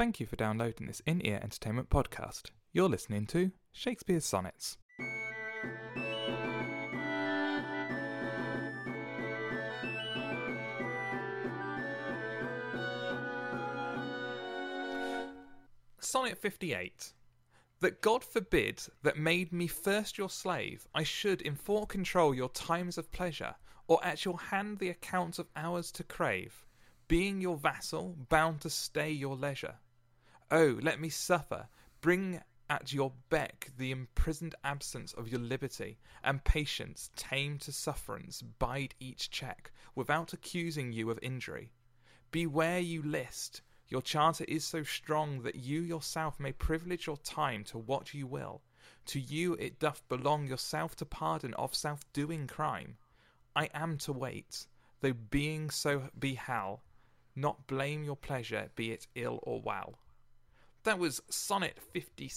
Thank you for downloading this in ear entertainment podcast. You're listening to Shakespeare's Sonnets. Sonnet 58. That God forbid that made me first your slave, I should in full control your times of pleasure, or at your hand the account of hours to crave, being your vassal, bound to stay your leisure. Oh, let me suffer, bring at your beck the imprisoned absence of your liberty, and patience, tame to sufferance, bide each check, without accusing you of injury. Beware you list, your charter is so strong that you yourself may privilege your time to what you will. To you it doth belong yourself to pardon of self doing crime. I am to wait, though being so be hell, not blame your pleasure, be it ill or well. That was sonnet 50,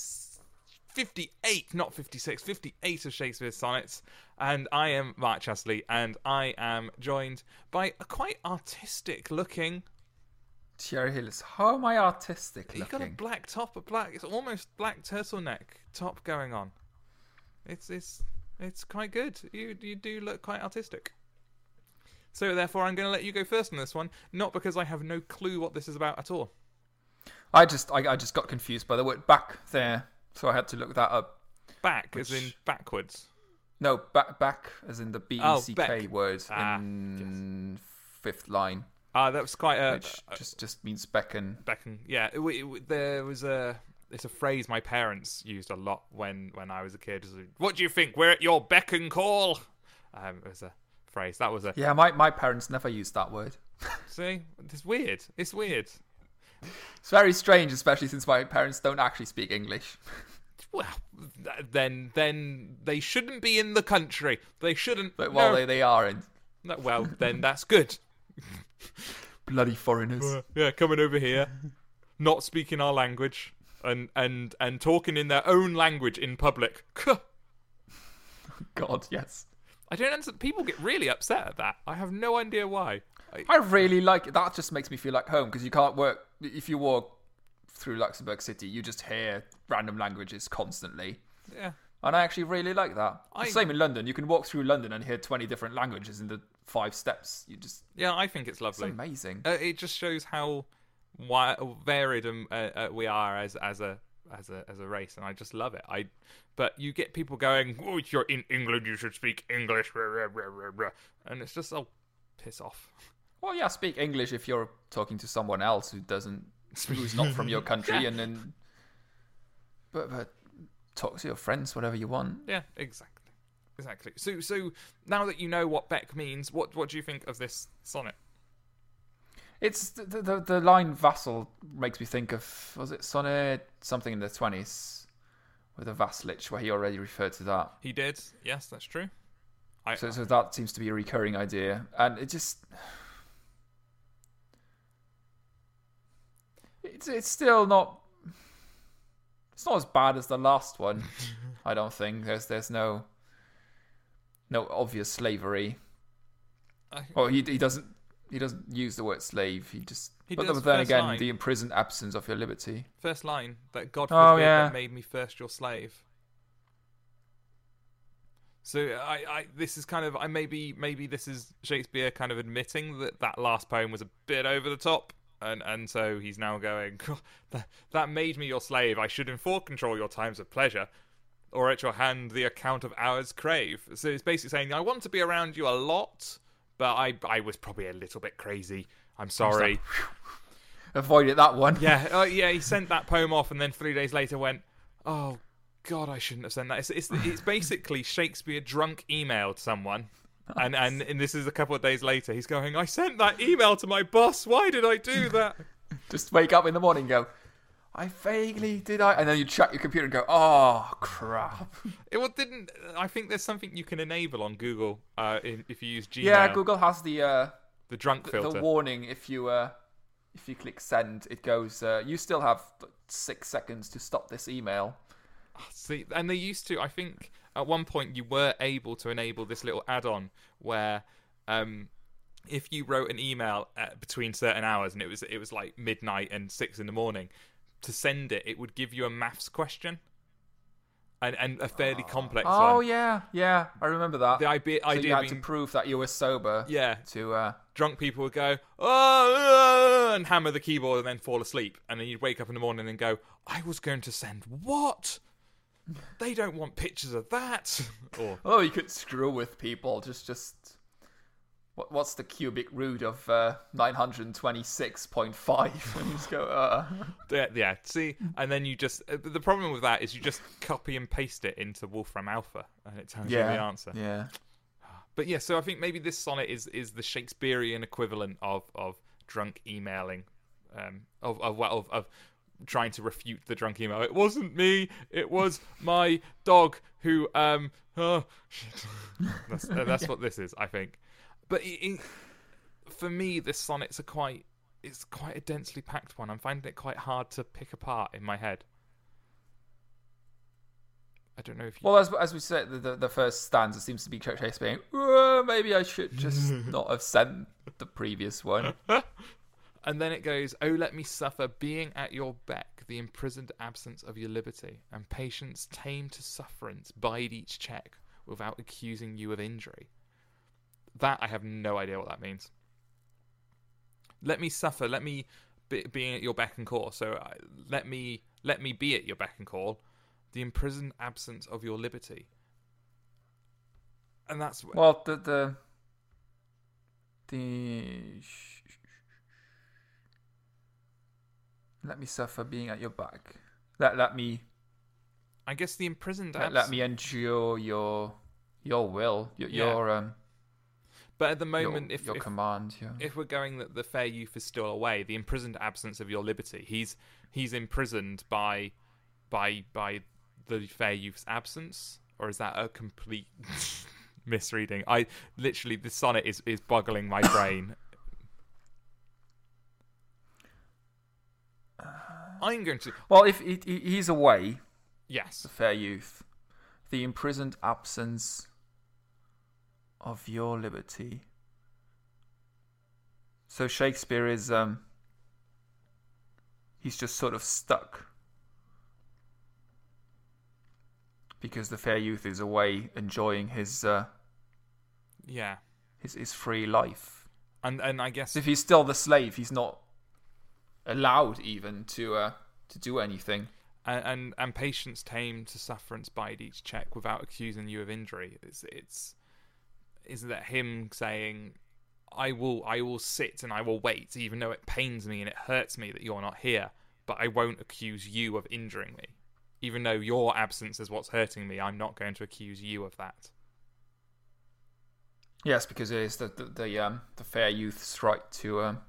58, not 56, 58 of Shakespeare's sonnets. And I am Mark Chatterley, and I am joined by a quite artistic looking Thierry Hillis. How am I artistic You've got a black top, a black. It's almost black turtleneck top going on. It's it's it's quite good. You you do look quite artistic. So therefore, I'm going to let you go first on this one, not because I have no clue what this is about at all. I just I, I just got confused by the word back there, so I had to look that up. Back, as in backwards. No, back back as in the B E C K back. word Ah, in fifth line, Ah, that was quite a, which a just just means beckon. beckon. Yeah, it, it, there was a. It's a phrase my parents used a lot when when I was a kid. Was, what do you think? We're at your beck and call. Um, it was a phrase. That was a. Yeah, my, my parents never used that word. See, it's weird. It's weird. It's very strange, especially since my parents don't actually speak English. Well, then then they shouldn't be in the country. They shouldn't. But well, no. they, they aren't. No, well, then that's good. Bloody foreigners. Uh, yeah, coming over here, not speaking our language, and and and talking in their own language in public. God, yes. I don't understand. People get really upset at that. I have no idea why. I, I really like it. That just makes me feel like home because you can't work. If you walk through Luxembourg City, you just hear random languages constantly. yeah, And I actually really like that. I- Same in London. You can walk through London and hear 20 different languages in the five steps. You just. yeah. I think it's It's lovely. amazing. Uh, it just shows how wi- varied um, uh, uh, we are as as a as a as a race, and I just love it. I, but you get people going, "Oh, you're in England, you should speak English," rah, rah, rah, rah, rah." and it's just oh, piss off. Well, yeah, speak English if you're talking to someone else who doesn't. who's not from your country Yeah. and then. But, but talk to your friends, whatever you want. Yeah, exactly, exactly. So so now that you know what Beck means, what what do you think of this sonnet? It's the, the the line vassal makes me think of was it sonnet something in the twenties with a vassalage where he already referred to that. He did, yes, that's true. I, So so that seems to be a recurring idea, and it just it's it's still not it's not as bad as the last one. I don't think there's there's no no obvious slavery. I- Well, he he doesn't he doesn't use the word slave. He just He but, then again, line. the imprisoned absence of your liberty. First line that God Oh, forbid yeah. that made me first your slave. So I, I, this is kind of, I maybe, maybe this is Shakespeare kind of admitting that that last poem was a bit over the top, and and so he's now going, that, that made me your slave. I should in full control your times of pleasure, or at your hand the account of hours crave. So it's basically saying, I want to be around you a lot, but I, I was probably a little bit crazy. I'm sorry. Avoided that one. Yeah, uh, yeah. He sent that poem off, and then three days later went, "Oh God, I shouldn't have sent that." It's it's, it's basically Shakespeare drunk emailed someone, and, and and this is a couple of days later. He's going, "I sent that email to my boss. Why did I do that?" Just wake up in the morning and go, I vaguely did I? And then you check your computer and go, oh, crap. it well, didn't. I think there's something you can enable on Google uh, in, if you use Gmail. Yeah, Google has the uh, the drunk the, filter. the warning if you uh, if you click send, it goes, uh, you still have six seconds to stop this email. See, and they used to. I think at one point you were able to enable this little add-on where, um, if you wrote an email at, between certain hours and it was it was like midnight and six in the morning, to send it, it would give you a maths question, and and a fairly complex Oh one. yeah, yeah, I remember that. The idea, so you had being, to prove that you were sober. yeah, To uh, drunk people would go oh, uh," and hammer the keyboard and then fall asleep, and then you'd wake up in the morning and go, I was going to send what? They don't want pictures of that. or oh, you could screw with people. Just just. What, what's the cubic root of uh, 926.5? And you just go, uh. yeah, yeah, see, and then you just uh, the problem with that is you just copy and paste it into Wolfram Alpha, and it tells you the answer. Yeah. But yeah, so I think maybe this sonnet is is the Shakespearean equivalent of of drunk emailing, um, of of of, of trying to refute the drunk email. It wasn't me. It was my dog who um. Oh, shit. that's uh, that's what this is, I think. But it, it, for me, the sonnet's are quite it's quite a densely packed one. I'm finding it quite hard to pick apart in my head. I don't know if you. Well, as, as we said, the, the, the first stanza seems to be Shakespeare. "Uh, maybe I should just not have sent the previous one. And then it goes, Oh, let me suffer, being at your beck, the imprisoned absence of your liberty, and patience tame to sufferance, bide each check, without accusing you of injury. That I have no idea what that means. Let me suffer, let me be, being at your beck and call. So uh, let me let me be at your beck and call, the imprisoned absence of your liberty. And that's Well, the the the let me suffer being at your back. Let let me I guess the imprisoned let, absence. let me endure your your will, your, Yeah. your um but at the your, moment, if, your if command. Yeah. if we're going that the fair youth is still away, the imprisoned absence of your liberty, he's he's imprisoned by by by the fair youth's absence, or is that a complete misreading? I literally the sonnet is is boggling my brain. I'm going to Well, if he, he- he's away, yes, the fair youth, the imprisoned absence of your liberty. So Shakespeare is um he's just sort of stuck. Because the fair youth is away enjoying his uh yeah, his, his free life. and and I guess If he's still the slave, he's not allowed even to uh to do anything. and, and and patience tamed to sufferance bide each check without accusing you of injury. It's it's isn't that him saying, "I will I will sit and I will wait, even though it pains me and it hurts me that you're not here, but I won't accuse you of injuring me, even though your absence is what's hurting me. I'm not going to accuse you of that." Yes, because it is the the, the um the fair youth's right to um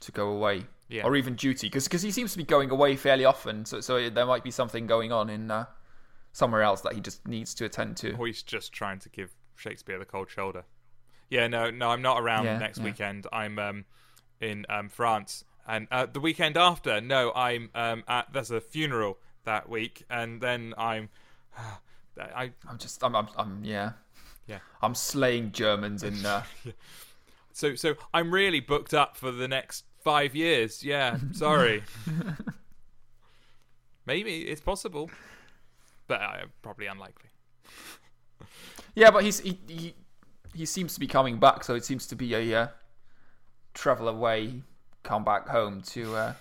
to go away, Yeah. or even duty, because he seems to be going away fairly often. So so there might be something going on in uh, somewhere else that he just needs to attend to. Or he's just trying to give Shakespeare the cold shoulder. Yeah, no, no, I'm not around Yeah, next yeah. weekend. I'm um, in um, France, and uh, the weekend after, no, I'm um, at there's a funeral that week, and then I'm, I I'm just I'm I'm, I'm yeah Yeah. I'm slaying Germans in uh, so so I'm really booked up for the next five years. Yeah, sorry. Maybe it's possible, but uh, probably unlikely. yeah, but he's he, he he seems to be coming back, so it seems to be a uh, travel away, come back home to uh,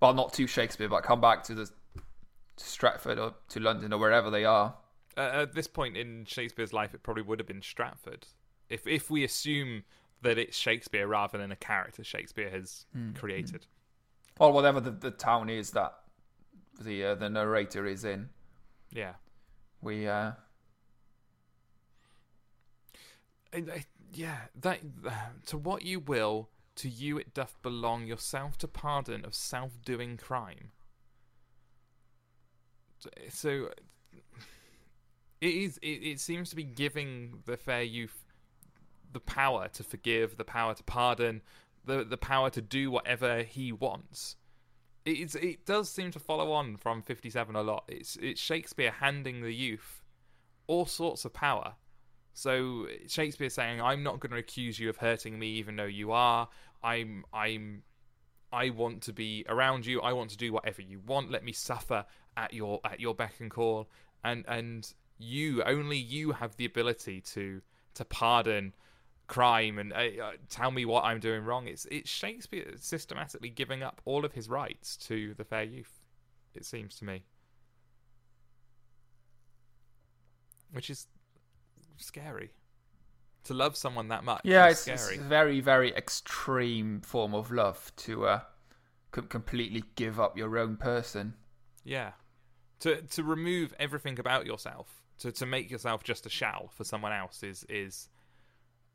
well not to Shakespeare, but come back to the to Stratford or to London or wherever they are. uh, at this point in Shakespeare's life, it probably would have been Stratford. If if we assume that it's Shakespeare rather than a character Shakespeare has created. or whatever the, the town is that the uh, the narrator is in. Yeah. We uh, I- I- yeah, that to what you will, to you it doth belong. Yourself to pardon of self-doing crime. So- So it is. It, it seems to be giving the fair youth the power to forgive, the power to pardon, the the power to do whatever he wants. It it does seem to follow on from Fifty Seven a lot. It's it's Shakespeare handing the youth all sorts of power. So Shakespeare saying, "I'm not going to accuse you of hurting me, even though you are. I'm I'm I want to be around you. I want to do whatever you want. Let me suffer at your at your beck and call. And and you only you have the ability to to pardon crime and uh, uh, tell me what I'm doing wrong. It's it's Shakespeare systematically giving up all of his rights to the fair youth. It seems to me, which is scary. To love someone that much, Yeah, is it's, it's a very, very extreme form of love to uh, com- completely give up your own person. Yeah. To to remove everything about yourself, to to make yourself just a shell for someone else is is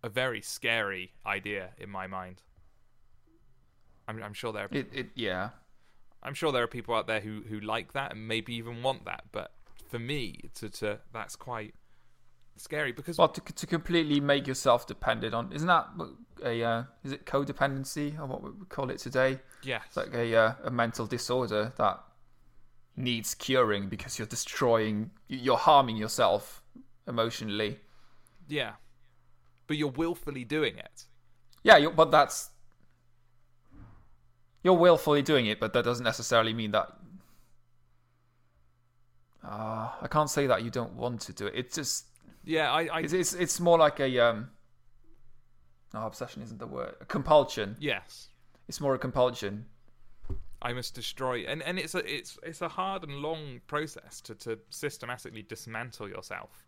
a very scary idea in my mind. I'm I'm sure there are, It, it, yeah. I'm sure there are people out there who who like that and maybe even want that, but for me to to that's quite scary because Well, to, to completely make yourself dependent on isn't that a uh, is it codependency or what we call it today? yes. It's like a uh, a mental disorder that needs curing because you're destroying, you're harming yourself emotionally. yeah. But you're willfully doing it. Yeah, you but that's you're willfully doing it, but that doesn't necessarily mean that. Uh, I can't say that you don't want to do it. It's just Yeah, I, I it's it's, it's more like a um. No, obsession isn't the word. A compulsion. yes. It's more a compulsion. I must destroy and and it's a it's it's a hard and long process to to systematically dismantle yourself.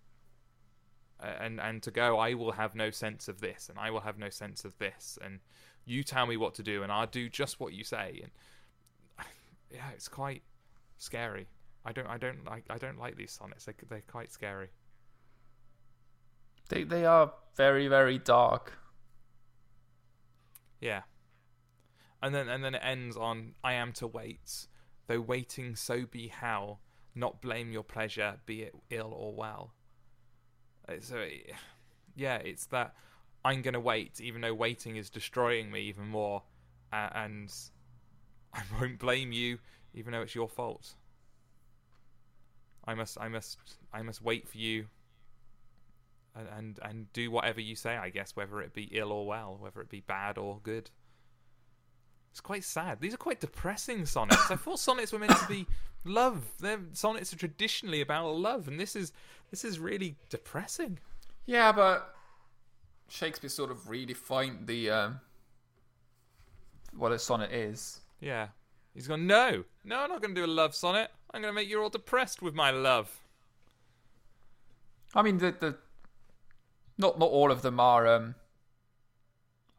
And and to go I will have no sense of this and I will have no sense of this and you tell me what to do and I'll do just what you say and yeah it's quite scary. I don't I don't like I don't like these sonnets. They they're quite scary. They they are very very dark. Yeah. And then and then it ends on I am to wait, though waiting so be how, not blame your pleasure, be it ill or well. Uh, So it- yeah, it's that I'm gonna wait, even though waiting is destroying me even more, uh, and I won't blame you, even though it's your fault. I must, I must, I must wait for you, and and, and do whatever you say. I guess whether it be ill or well, whether it be bad or good. It's quite sad. These are quite depressing sonnets. I thought sonnets were meant to be love. Their sonnets are traditionally about love, and this is this is really depressing. Yeah, but Shakespeare sort of redefined the um, what a sonnet is. Yeah. He's gone, no, no, I'm not going to do a love sonnet. I'm going to make you all depressed with my love. I mean, the the not not all of them are um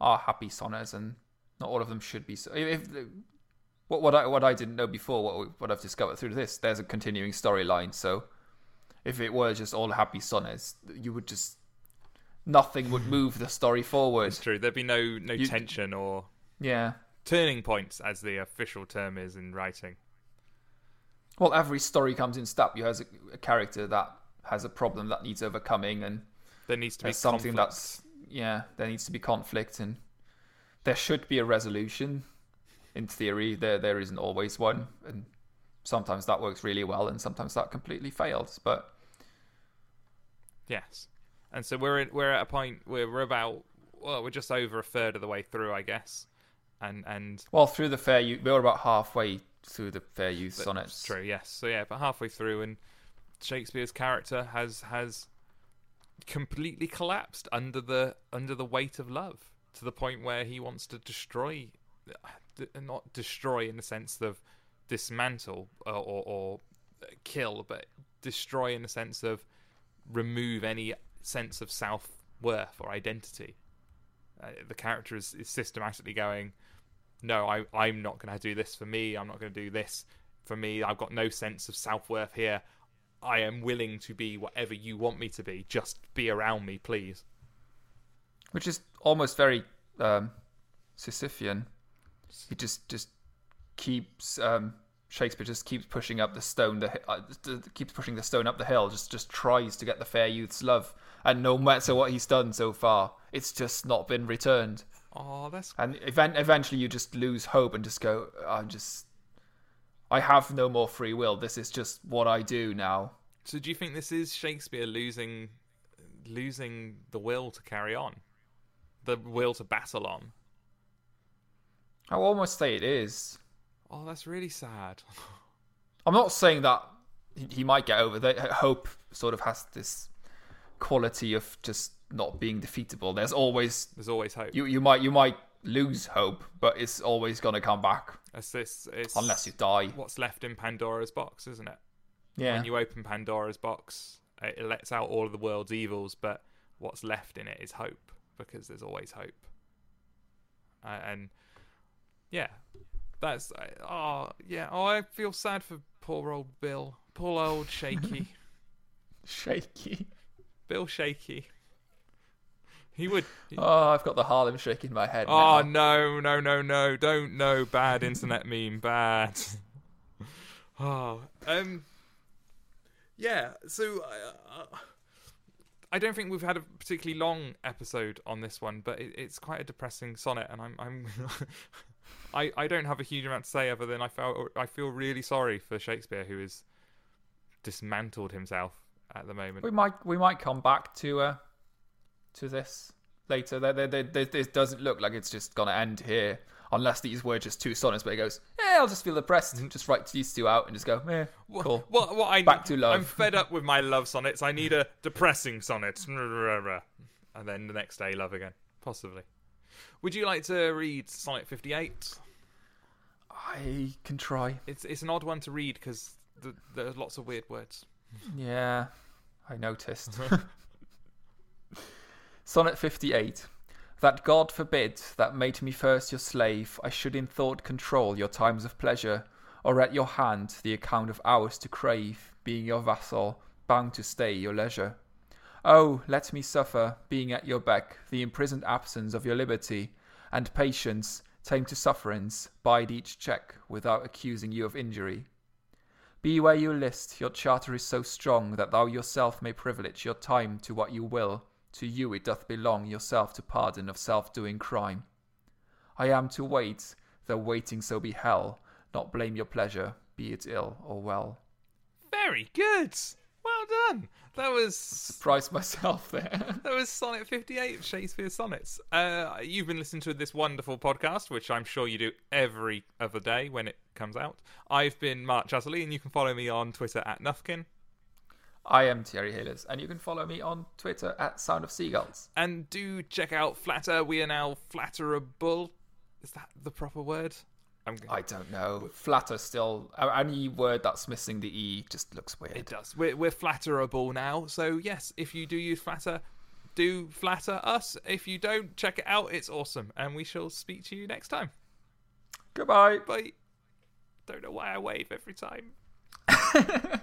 are happy sonnets, and not all of them should be. So if what what I what I didn't know before, what what I've discovered through this, there's a continuing storyline. So if it were just all happy sonnets, you would just nothing would move the story forward. It's true. There'd be no no You- tension or Yeah. turning points, as the official term is in writing. Well, every story comes in step. You has a, a character that has a problem that needs overcoming, and There needs to be something conflict. that's yeah. There needs to be conflict, and there should be a resolution. In theory, there there isn't always one, and sometimes that works really well, and sometimes that completely fails. But Yes, and so we're in, we're at a point where we're about well, we're just over a third of the way through, I guess, and and well, through the fair youth, we're about halfway through the fair That's sonnets. true. Yes. So yeah, but halfway through, and Shakespeare's character has has completely collapsed under the under the weight of love to the point where he wants to destroy, not destroy in the sense of dismantle or, or, or kill, but destroy in the sense of remove any sense of self worth or identity. Uh, the character is, is systematically going, no, I, I'm not going to do this for me. I'm not going to do this for me. I've got no sense of self worth here. I am willing to be whatever you want me to be. Just be around me, please. which is almost very um, Sisyphean. He just just keeps um, Shakespeare just keeps pushing up the stone, the uh, keeps pushing the stone up the hill. Just just tries to get the fair youth's love, and no matter what he's done so far, it's just not been returned. Oh, that's And event- eventually, you just lose hope and just go, I'm just, I have no more free will. This is just what I do now. so. Do you think this is Shakespeare losing losing the will to carry on, the will to battle on? I will almost say it is. Oh, that's really sad. I'm not saying that he, he might get over that. Hope sort of has this quality of just not being defeatable. There's always There's always hope. you you might you might lose hope, but it's always gonna come back It's this. It's unless you die. what's left in Pandora's box, isn't it? Yeah. When you open Pandora's box, it lets out all of the world's evils, but what's left in it is hope because there's always hope. Uh, and yeah, that's uh, oh yeah. Oh, I feel sad for poor old Bill, poor old Shaky, Shaky. Bill Shaky. He would. he- Oh, I've got the Harlem shake in my head. Oh now. no, no, no, no! Don't no bad internet meme, bad. oh, um, yeah. So uh, I don't think we've had a particularly long episode on this one, but it, it's quite a depressing sonnet, and I'm, I'm, I, I don't have a huge amount to say other than I felt I feel really sorry for Shakespeare, who has dismantled himself at the moment. We might we might come back to uh to this later. There, there, there, this doesn't look like it's just gonna end here, unless these were just two sonnets. But he goes, "Yeah, I'll just feel depressed and just write these two out and just go, yeah, Wha- cool." What, what I Back to love. I'm fed up with my love sonnets. I need a depressing sonnet. And then the next day, love again. Possibly. Would you like to read Sonnet 58? I can try. It's it's an odd one to read because the, there's lots of weird words. Yeah, I noticed. Sonnet 58. That God forbid that made me first your slave, I should in thought control your times of pleasure, or at your hand the account of hours to crave, being your vassal, bound to stay your leisure. Oh, let me suffer, being at your beck, the imprisoned absence of your liberty, and patience, tame to sufferance, bide each check, without accusing you of injury. Be where you list, your charter is so strong that thou yourself may privilege your time to what you will. To you it doth belong yourself to pardon of self doing crime. I am to wait, though waiting so be hell, not blame your pleasure, be it ill or well. Very good. Well done. That was Surprised myself there. that was Sonnet 58 of Shakespeare Sonnets. Uh, you've been listening to this wonderful podcast, which I'm sure you do every other day when it comes out. I've been Mark Chatterley, and you can follow me on Twitter at Nufkin. I am Thierry Hillers, and you can follow me on Twitter at Sound of Seagulls. And do check out Flattr. We are now flatterable. Is that the proper word? I'm I don't know. Flatter still. Any word that's missing the E just looks weird. It does. We're, we're flatterable now. So, yes, if you do use Flattr, do flatter us. If you don't, check it out. It's awesome. And we shall speak to you next time. Goodbye. Bye. Don't know why I wave every time.